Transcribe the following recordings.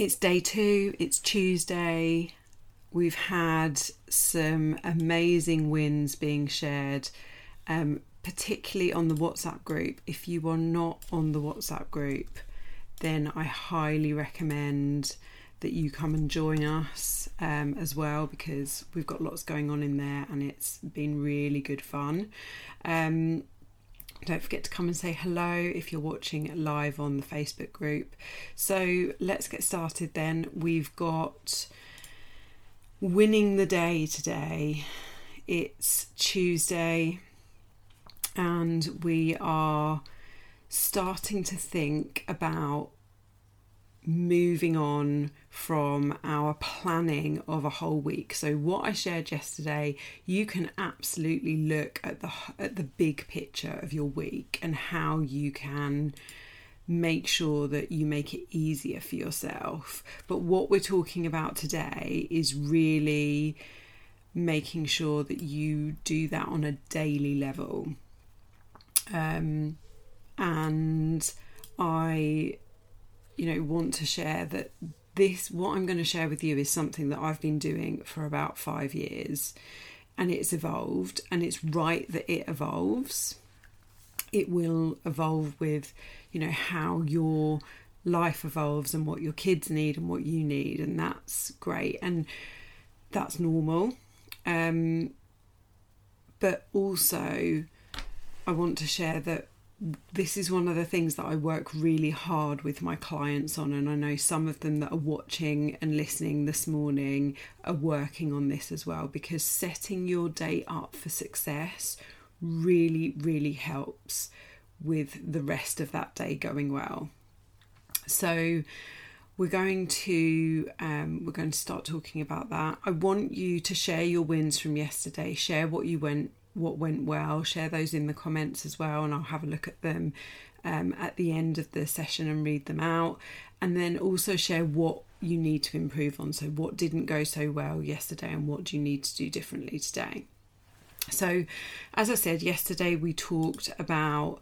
it's day two, it's Tuesday. We've had some amazing wins being shared, um, particularly on the WhatsApp group. If you are not on the WhatsApp group, then I highly recommend that you come and join us um, as well because we've got lots going on in there and it's been really good fun. Um, don't forget to come and say hello if you're watching live on the Facebook group. So let's get started then. We've got winning the day today. It's Tuesday and we are starting to think about moving on from our planning of a whole week. So what I shared yesterday, you can absolutely look at the at the big picture of your week and how you can make sure that you make it easier for yourself. But what we're talking about today is really making sure that you do that on a daily level. Um, and I you know want to share that this what I'm going to share with you is something that I've been doing for about 5 years and it's evolved and it's right that it evolves. It will evolve with you know how your life evolves and what your kids need and what you need and that's great and that's normal. Um but also I want to share that this is one of the things that I work really hard with my clients on, and I know some of them that are watching and listening this morning are working on this as well because setting your day up for success really, really helps with the rest of that day going well. So, we're going to um, we're going to start talking about that. I want you to share your wins from yesterday. Share what you went what went well. Share those in the comments as well, and I'll have a look at them um, at the end of the session and read them out. And then also share what you need to improve on. So, what didn't go so well yesterday, and what do you need to do differently today? So, as I said yesterday, we talked about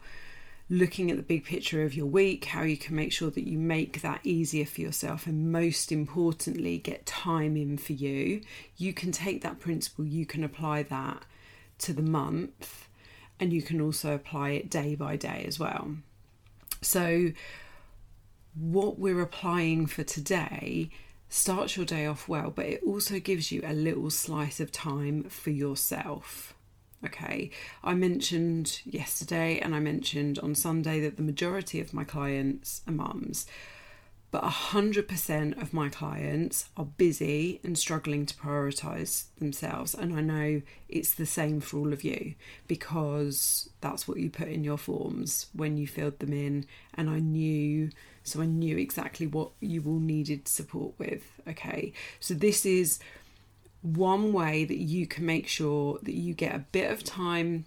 looking at the big picture of your week, how you can make sure that you make that easier for yourself, and most importantly, get time in for you. You can take that principle, you can apply that to the month, and you can also apply it day by day as well. So, what we're applying for today starts your day off well, but it also gives you a little slice of time for yourself. Okay, I mentioned yesterday and I mentioned on Sunday that the majority of my clients are mums but 100% of my clients are busy and struggling to prioritize themselves. And I know it's the same for all of you because that's what you put in your forms when you filled them in. And I knew, so I knew exactly what you all needed support with. Okay, so this is one way that you can make sure that you get a bit of time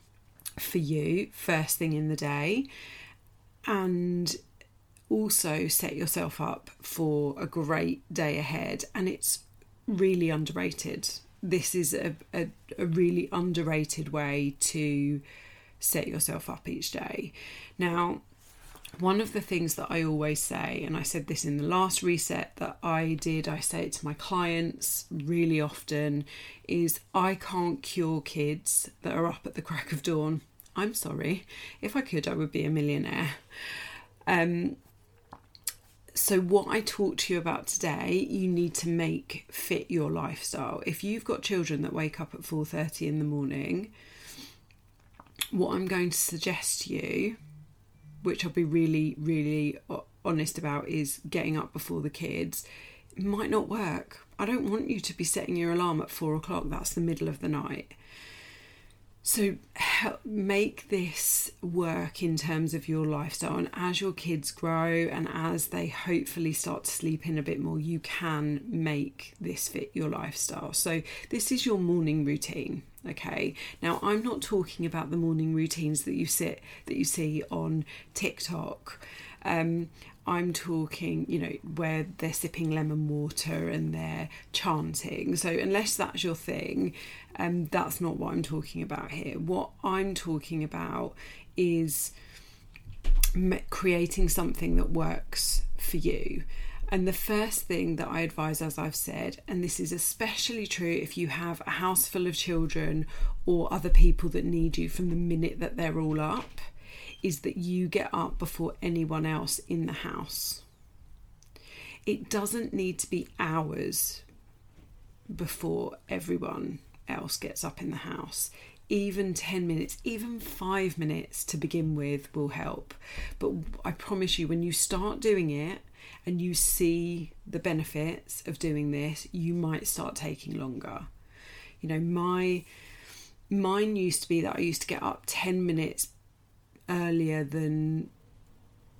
for you first thing in the day. And also set yourself up for a great day ahead and it's really underrated this is a, a, a, really underrated way to set yourself up each day now one of the things that I always say, and I said this in the last reset that I did, I say it to my clients really often, is I can't cure kids that are up at the crack of dawn. I'm sorry. If I could, I would be a millionaire. Um, so what I talk to you about today, you need to make fit your lifestyle. If you've got children that wake up at 4:30 in the morning, what I'm going to suggest to you, which I'll be really really honest about is getting up before the kids, might not work. I don't want you to be setting your alarm at 4 o'clock. That's the middle of the night. So help make this work in terms of your lifestyle, and as your kids grow and as they hopefully start to sleep in a bit more, you can make this fit your lifestyle. So this is your morning routine. Okay. Now I'm not talking about the morning routines that you sit that you see on TikTok. Um, I'm talking, you know, where they're sipping lemon water and they're chanting. So, unless that's your thing, um, that's not what I'm talking about here. What I'm talking about is creating something that works for you. And the first thing that I advise, as I've said, and this is especially true if you have a house full of children or other people that need you from the minute that they're all up, is that you get up before anyone else in the house. It doesn't need to be hours before everyone else gets up in the house. Even 10 minutes, even five minutes to begin with will help. But I promise you, when you start doing it and you see the benefits of doing this, you might start taking longer. You know, my mine used to be that I used to get up 10 minutes earlier than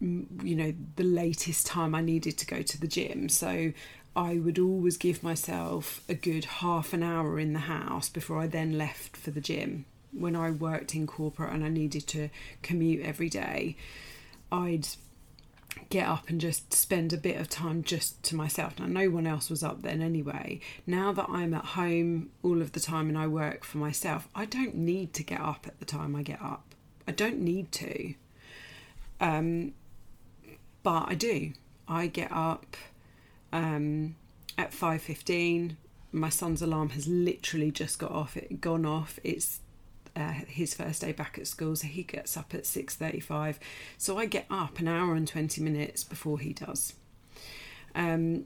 mm, you know the latest time I needed to go to the gym. So I would always give myself a good half an hour in the house before I then left for the gym. When I worked in corporate and I needed to commute every day, I'd get up and just spend a bit of time just to myself. Now, no one else was up then anyway. Now that I'm at home all of the time and I work for myself, I don't need to get up at the time I get up. I don't need to. Um, but I do. I get up um, at five fifteen. My son's alarm has literally just got off. It gone off. It's uh, his first day back at school, so he gets up at six thirty-five. So I get up an hour and twenty minutes before he does. Um,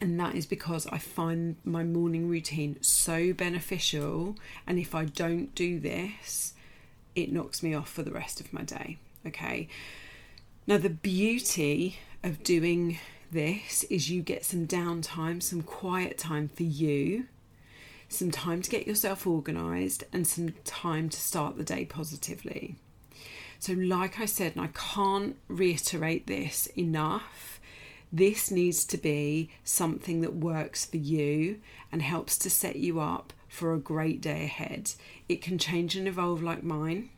and that is because I find my morning routine so beneficial. And if I don't do this, it knocks me off for the rest of my day. Okay. Now, the beauty of doing this is you get some downtime, some quiet time for you, some time to get yourself organised, and some time to start the day positively. So, like I said, and I can't reiterate this enough, this needs to be something that works for you and helps to set you up for a great day ahead. It can change and evolve like mine.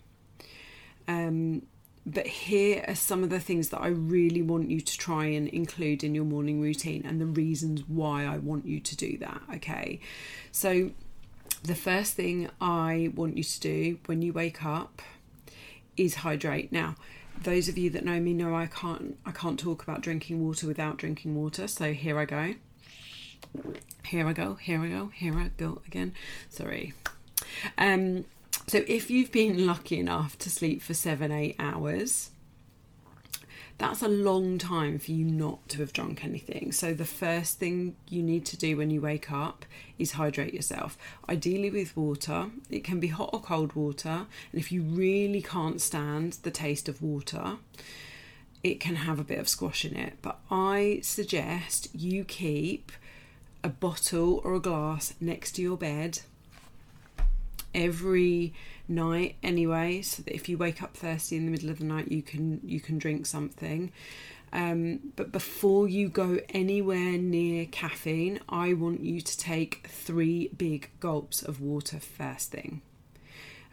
Um, but here are some of the things that I really want you to try and include in your morning routine and the reasons why I want you to do that. Okay, so the first thing I want you to do when you wake up is hydrate. Now, those of you that know me know I can't I can't talk about drinking water without drinking water. So here I go. Here I go. Here I go. Here I go again. Sorry. Um so, if you've been lucky enough to sleep for seven, eight hours, that's a long time for you not to have drunk anything. So, the first thing you need to do when you wake up is hydrate yourself, ideally with water. It can be hot or cold water, and if you really can't stand the taste of water, it can have a bit of squash in it. But I suggest you keep a bottle or a glass next to your bed every night anyway so that if you wake up thirsty in the middle of the night you can you can drink something. Um, but before you go anywhere near caffeine i want you to take three big gulps of water first thing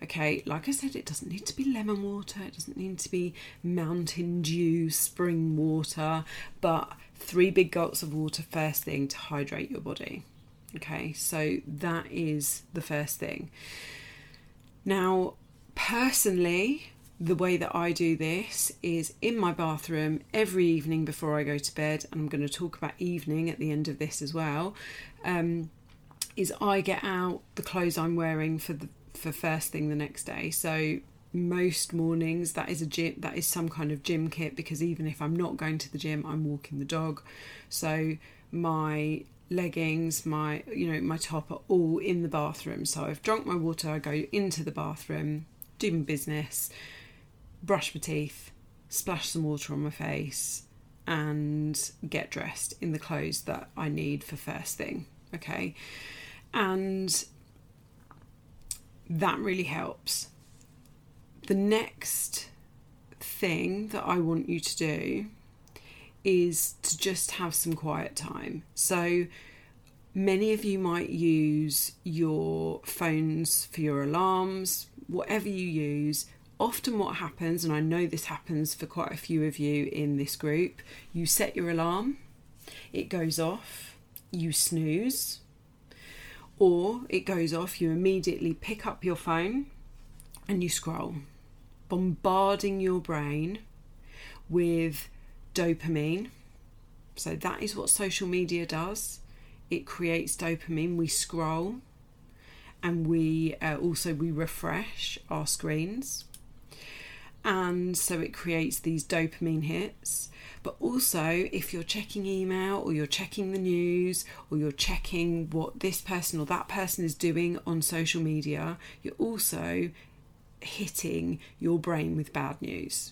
okay like i said it doesn't need to be lemon water it doesn't need to be mountain dew spring water but three big gulps of water first thing to hydrate your body Okay, so that is the first thing. Now, personally, the way that I do this is in my bathroom every evening before I go to bed, and I'm going to talk about evening at the end of this as well. Um, is I get out the clothes I'm wearing for the for first thing the next day. So most mornings that is a gym that is some kind of gym kit because even if I'm not going to the gym, I'm walking the dog. So my leggings, my you know my top are all in the bathroom. So I've drunk my water. I go into the bathroom, do my business, brush my teeth, splash some water on my face, and get dressed in the clothes that I need for first thing. Okay, and that really helps. The next thing that I want you to do is to just have some quiet time. So, many of you might use your phones for your alarms, whatever you use. Often, what happens, and I know this happens for quite a few of you in this group, you set your alarm, it goes off, you snooze, or it goes off, you immediately pick up your phone and you scroll, bombarding your brain with dopamine, So that is what social media does. It creates dopamine. We scroll, and we uh, also we refresh our screens, and so it creates these dopamine hits. But also, if you're checking email or you're checking the news or you're checking what this person or that person is doing on social media, you're also hitting your brain with bad news.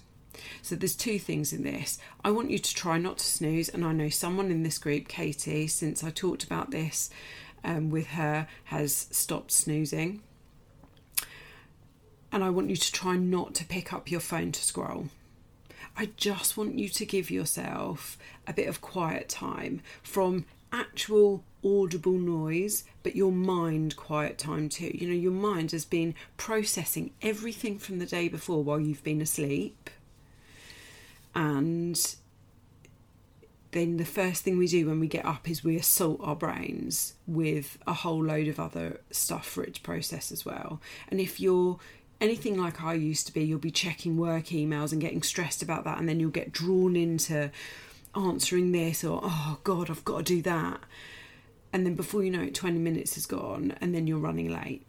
So there's two things in this. I want you to try not to snooze, and I know someone in this group, Katie, since I talked about this um, with her, has stopped snoozing. And I want you to try not to pick up your phone to scroll. I just want you to give yourself a bit of quiet time from actual audible noise, but your mind quiet time too. You know, your mind has been processing everything from the day before while you've been asleep. And then the first thing we do when we get up is we assault our brains with a whole load of other stuff for it to process as well. And if you're anything like I used to be, you'll be checking work emails and getting stressed about that, and then you'll get drawn into answering this or, oh God, I've got to do that. And then before you know it, 20 minutes is gone, and then you're running late.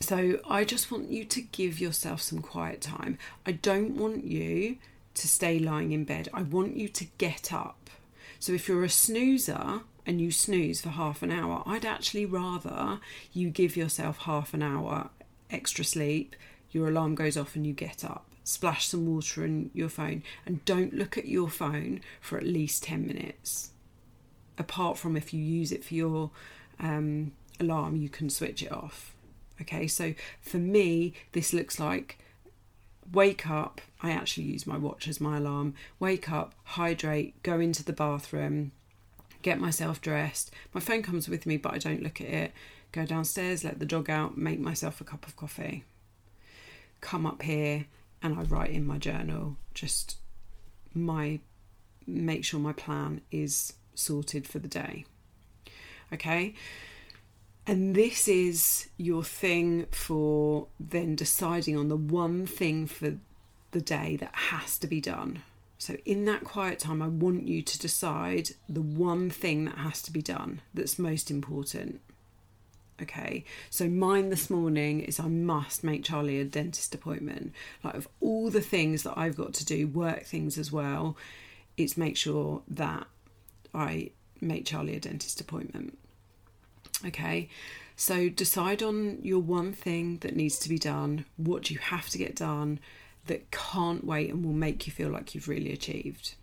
So I just want you to give yourself some quiet time. I don't want you to stay lying in bed. I want you to get up. So if you're a snoozer and you snooze for half an hour, I'd actually rather you give yourself half an hour extra sleep, your alarm goes off and you get up. Splash some water in your phone and don't look at your phone for at least 10 minutes. Apart from if you use it for your um, alarm, you can switch it off. Okay, so for me, this looks like wake up. I actually use my watch as my alarm. Wake up, hydrate, go into the bathroom, get myself dressed. My phone comes with me, but I don't look at it go downstairs, let the dog out, make myself a cup of coffee, come up here, and I write in my journal just my make sure my plan is sorted for the day. Okay? And this is your thing for then deciding on the one thing for the day that has to be done. So, in that quiet time, I want you to decide the one thing that has to be done that's most important. Okay, so mine this morning is I must make Charlie a dentist appointment. Like, of all the things that I've got to do, work things as well, it's make sure that I make Charlie a dentist appointment. Okay, so decide on your one thing that needs to be done, what you have to get done that can't wait and will make you feel like you've really achieved.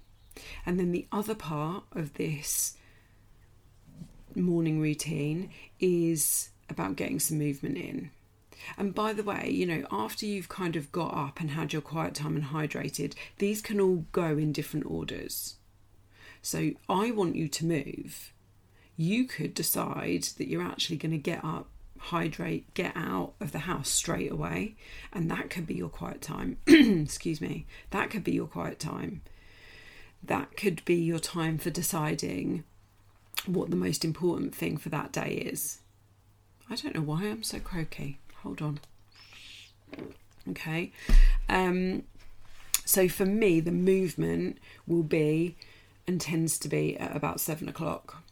And then the other part of this morning routine is about getting some movement in. And by the way, you know, after you've kind of got up and had your quiet time and hydrated, these can all go in different orders. So I want you to move. You could decide that you're actually going to get up, hydrate, get out of the house straight away, and that could be your quiet time. Excuse me. That could be your quiet time. That could be your time for deciding what the most important thing for that day is. I don't know why I'm so croaky. Hold on. Okay. Um, so for me, the movement will be and tends to be at about seven o'clock.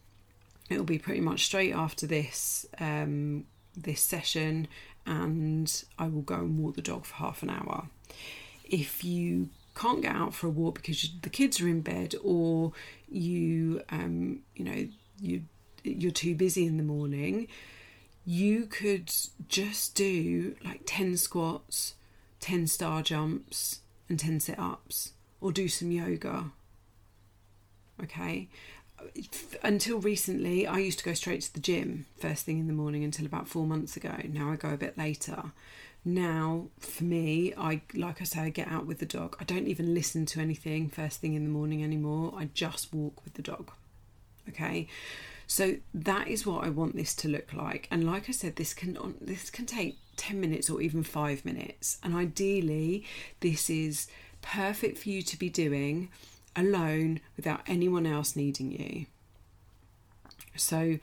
It will be pretty much straight after this um, this session, and I will go and walk the dog for half an hour. If you can't get out for a walk because the kids are in bed, or you um, you know you you're too busy in the morning, you could just do like 10 squats, 10 star jumps, and 10 sit ups, or do some yoga. Okay. Until recently, I used to go straight to the gym first thing in the morning until about four months ago. Now I go a bit later. Now, for me, I like I say, I get out with the dog. I don't even listen to anything first thing in the morning anymore. I just walk with the dog. Okay, so that is what I want this to look like. And like I said, this can this can take 10 minutes or even 5 minutes. And ideally, this is perfect for you to be doing alone without anyone else needing you. So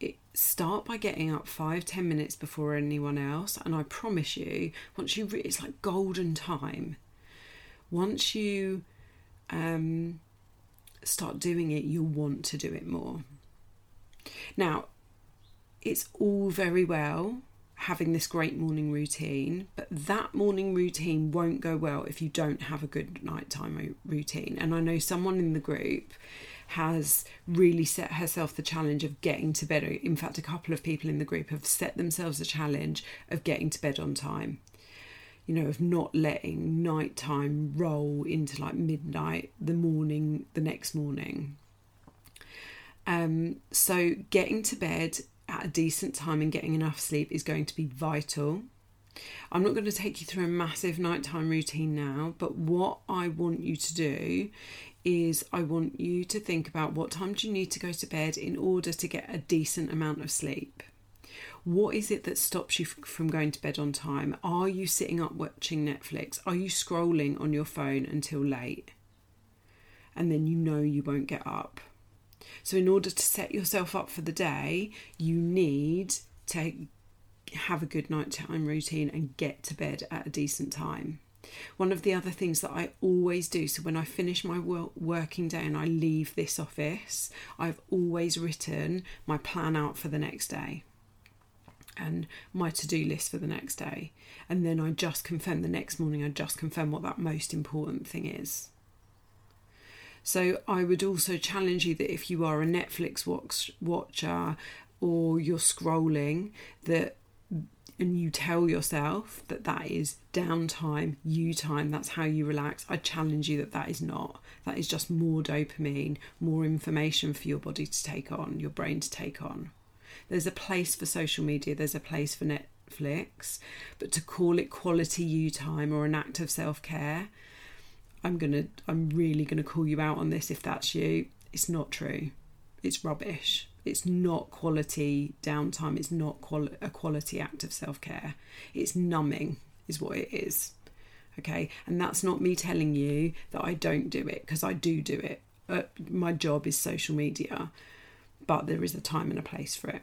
it, start by getting up five ten minutes before anyone else and i promise you once you re- it's like golden time once you um start doing it, you'll want to do it more. Now, it's all very well having this great morning routine, but that morning routine won't go well if you don't have a good nighttime routine. And I know someone in the group has really set herself the challenge of getting to bed. In fact, a couple of people in the group have set themselves a challenge of getting to bed on time. You know, of not letting nighttime roll into like midnight, the morning, the next morning. Um, so getting to bed at a decent time and getting enough sleep is going to be vital. I'm not going to take you through a massive nighttime routine now, but what I want you to do is I want you to think about what time do you need to go to bed in order to get a decent amount of sleep. What is it that stops you from going to bed on time? Are you sitting up watching Netflix? Are you scrolling on your phone until late? And then you know you won't get up. So, in order to set yourself up for the day, you need to have a good nighttime routine and get to bed at a decent time. One of the other things that I always do, so when I finish my working day and I leave this office, I've always written my plan out for the next day and my to do list for the next day. And then I just confirm the next morning, I just confirm what that most important thing is. So I would also challenge you that if you are a Netflix watch, watcher or you're scrolling, that and you tell yourself that that is downtime, you time, that's how you relax, I challenge you that that is not. That is just more dopamine, more information for your body to take on, your brain to take on. There's a place for social media, there's a place for Netflix, but to call it quality you time or an act of self care I'm gonna I'm really gonna call you out on this if that's you. It's not true. It's rubbish. It's not quality downtime. It's not quali- a quality act of self care. It's numbing, is what it is. Okay, and that's not me telling you that I don't do it because I do do it. Uh, my job is social media, but there is a time and a place for it.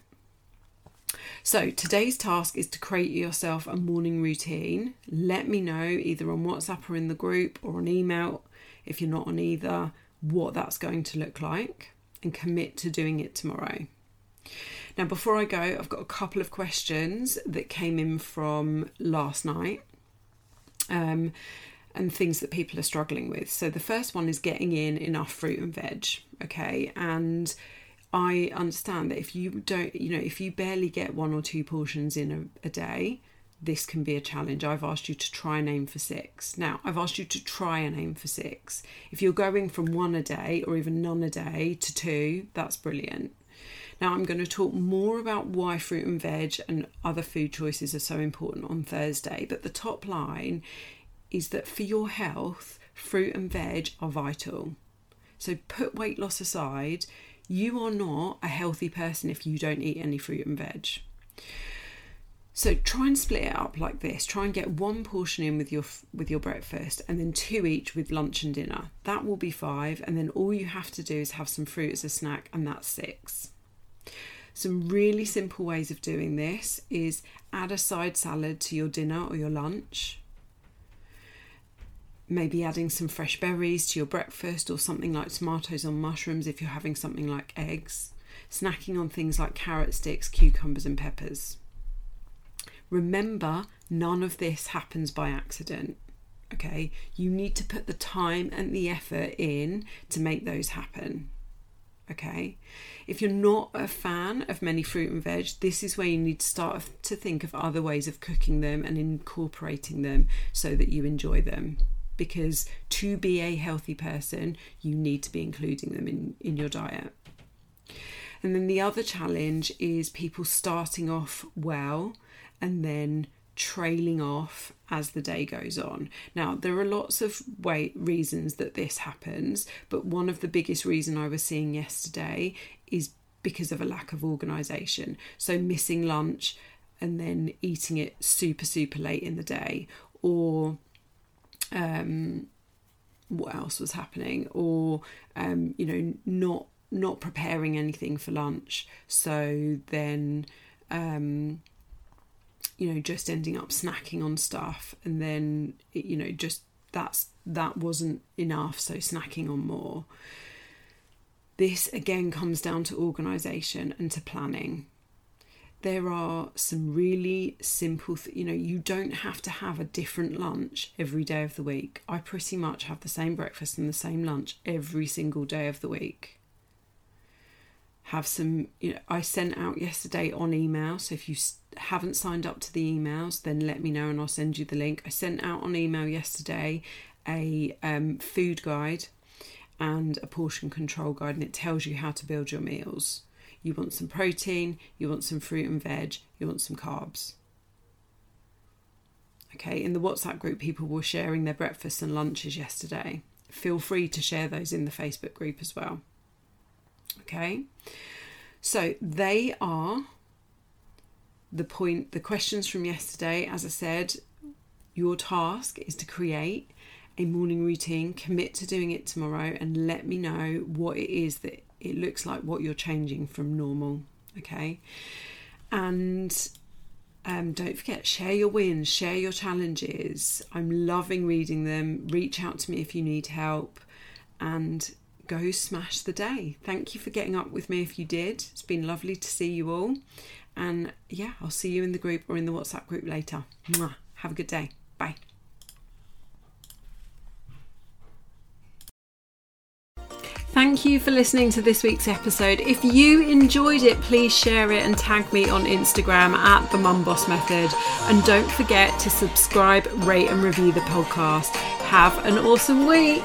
So today's task is to create yourself a morning routine. Let me know either on WhatsApp or in the group or on email if you're not on either what that's going to look like and commit to doing it tomorrow. Now, before I go, I've got a couple of questions that came in from last night um, and things that people are struggling with. So, the first one is getting in enough fruit and veg, okay? And I understand that if you don't, you know, if you barely get one or two portions in a, a day, this can be a challenge. I've asked you to try and aim for six. Now, I've asked you to try and aim for six. If you're going from one a day or even none a day to two, that's brilliant. Now, I'm going to talk more about why fruit and veg and other food choices are so important on Thursday, but the top line is that for your health, fruit and veg are vital. So put weight loss aside, you are not a healthy person if you don't eat any fruit and veg. So try and split it up like this. Try and get one portion in with your with your breakfast and then two each with lunch and dinner. That will be 5 and then all you have to do is have some fruit as a snack and that's 6. Some really simple ways of doing this is add a side salad to your dinner or your lunch maybe adding some fresh berries to your breakfast or something like tomatoes on mushrooms if you're having something like eggs, snacking on things like carrot sticks, cucumbers, and peppers. Remember, none of this happens by accident. Okay, you need to put the time and the effort in to make those happen. Okay, if you're not a fan of many fruit and veg, this is where you need to start to think of other ways of cooking them and incorporating them so that you enjoy them because to be a healthy person, you need to be including them in, in your diet. And then the other challenge is people starting off well and then trailing off as the day goes on. Now, there are lots of way, reasons that this happens, but one of the biggest reason I was seeing yesterday is because of a lack of organisation. So missing lunch and then eating it super super late in the day or um, what else was happening, or um, you know, not not preparing anything for lunch. So then, um, you know, just ending up snacking on stuff, and then you know, just that's that wasn't enough. So snacking on more. This again comes down to organisation and to planning. There are some really simple, th- you know, you don't have to have a different lunch every day of the week. I pretty much have the same breakfast and the same lunch every single day of the week. Have some, you know, I sent out yesterday on email. So if you haven't signed up to the emails, then let me know and I'll send you the link. I sent out on email yesterday a um, food guide and a portion control guide, and it tells you how to build your meals. You want some protein, you want some fruit and veg, you want some carbs. Okay, in the WhatsApp group, people were sharing their breakfasts and lunches yesterday. Feel free to share those in the Facebook group as well. Okay, so they are the point, the questions from yesterday. As I said, your task is to create a morning routine, commit to doing it tomorrow, and let me know what it is that it looks like, what you're changing from normal. Okay. And um, don't forget, share your wins, share your challenges. I'm loving reading them. Reach out to me if you need help and go smash the day. Thank you for getting up with me if you did. It's been lovely to see you all. And yeah, I'll see you in the group or in the WhatsApp group later. Mwah. Have a good day. Bye. Thank you for listening to this week's episode. If you enjoyed it, please share it and tag me on Instagram at the Mum Boss Method. And don't forget to subscribe, rate, and review the podcast. Have an awesome week.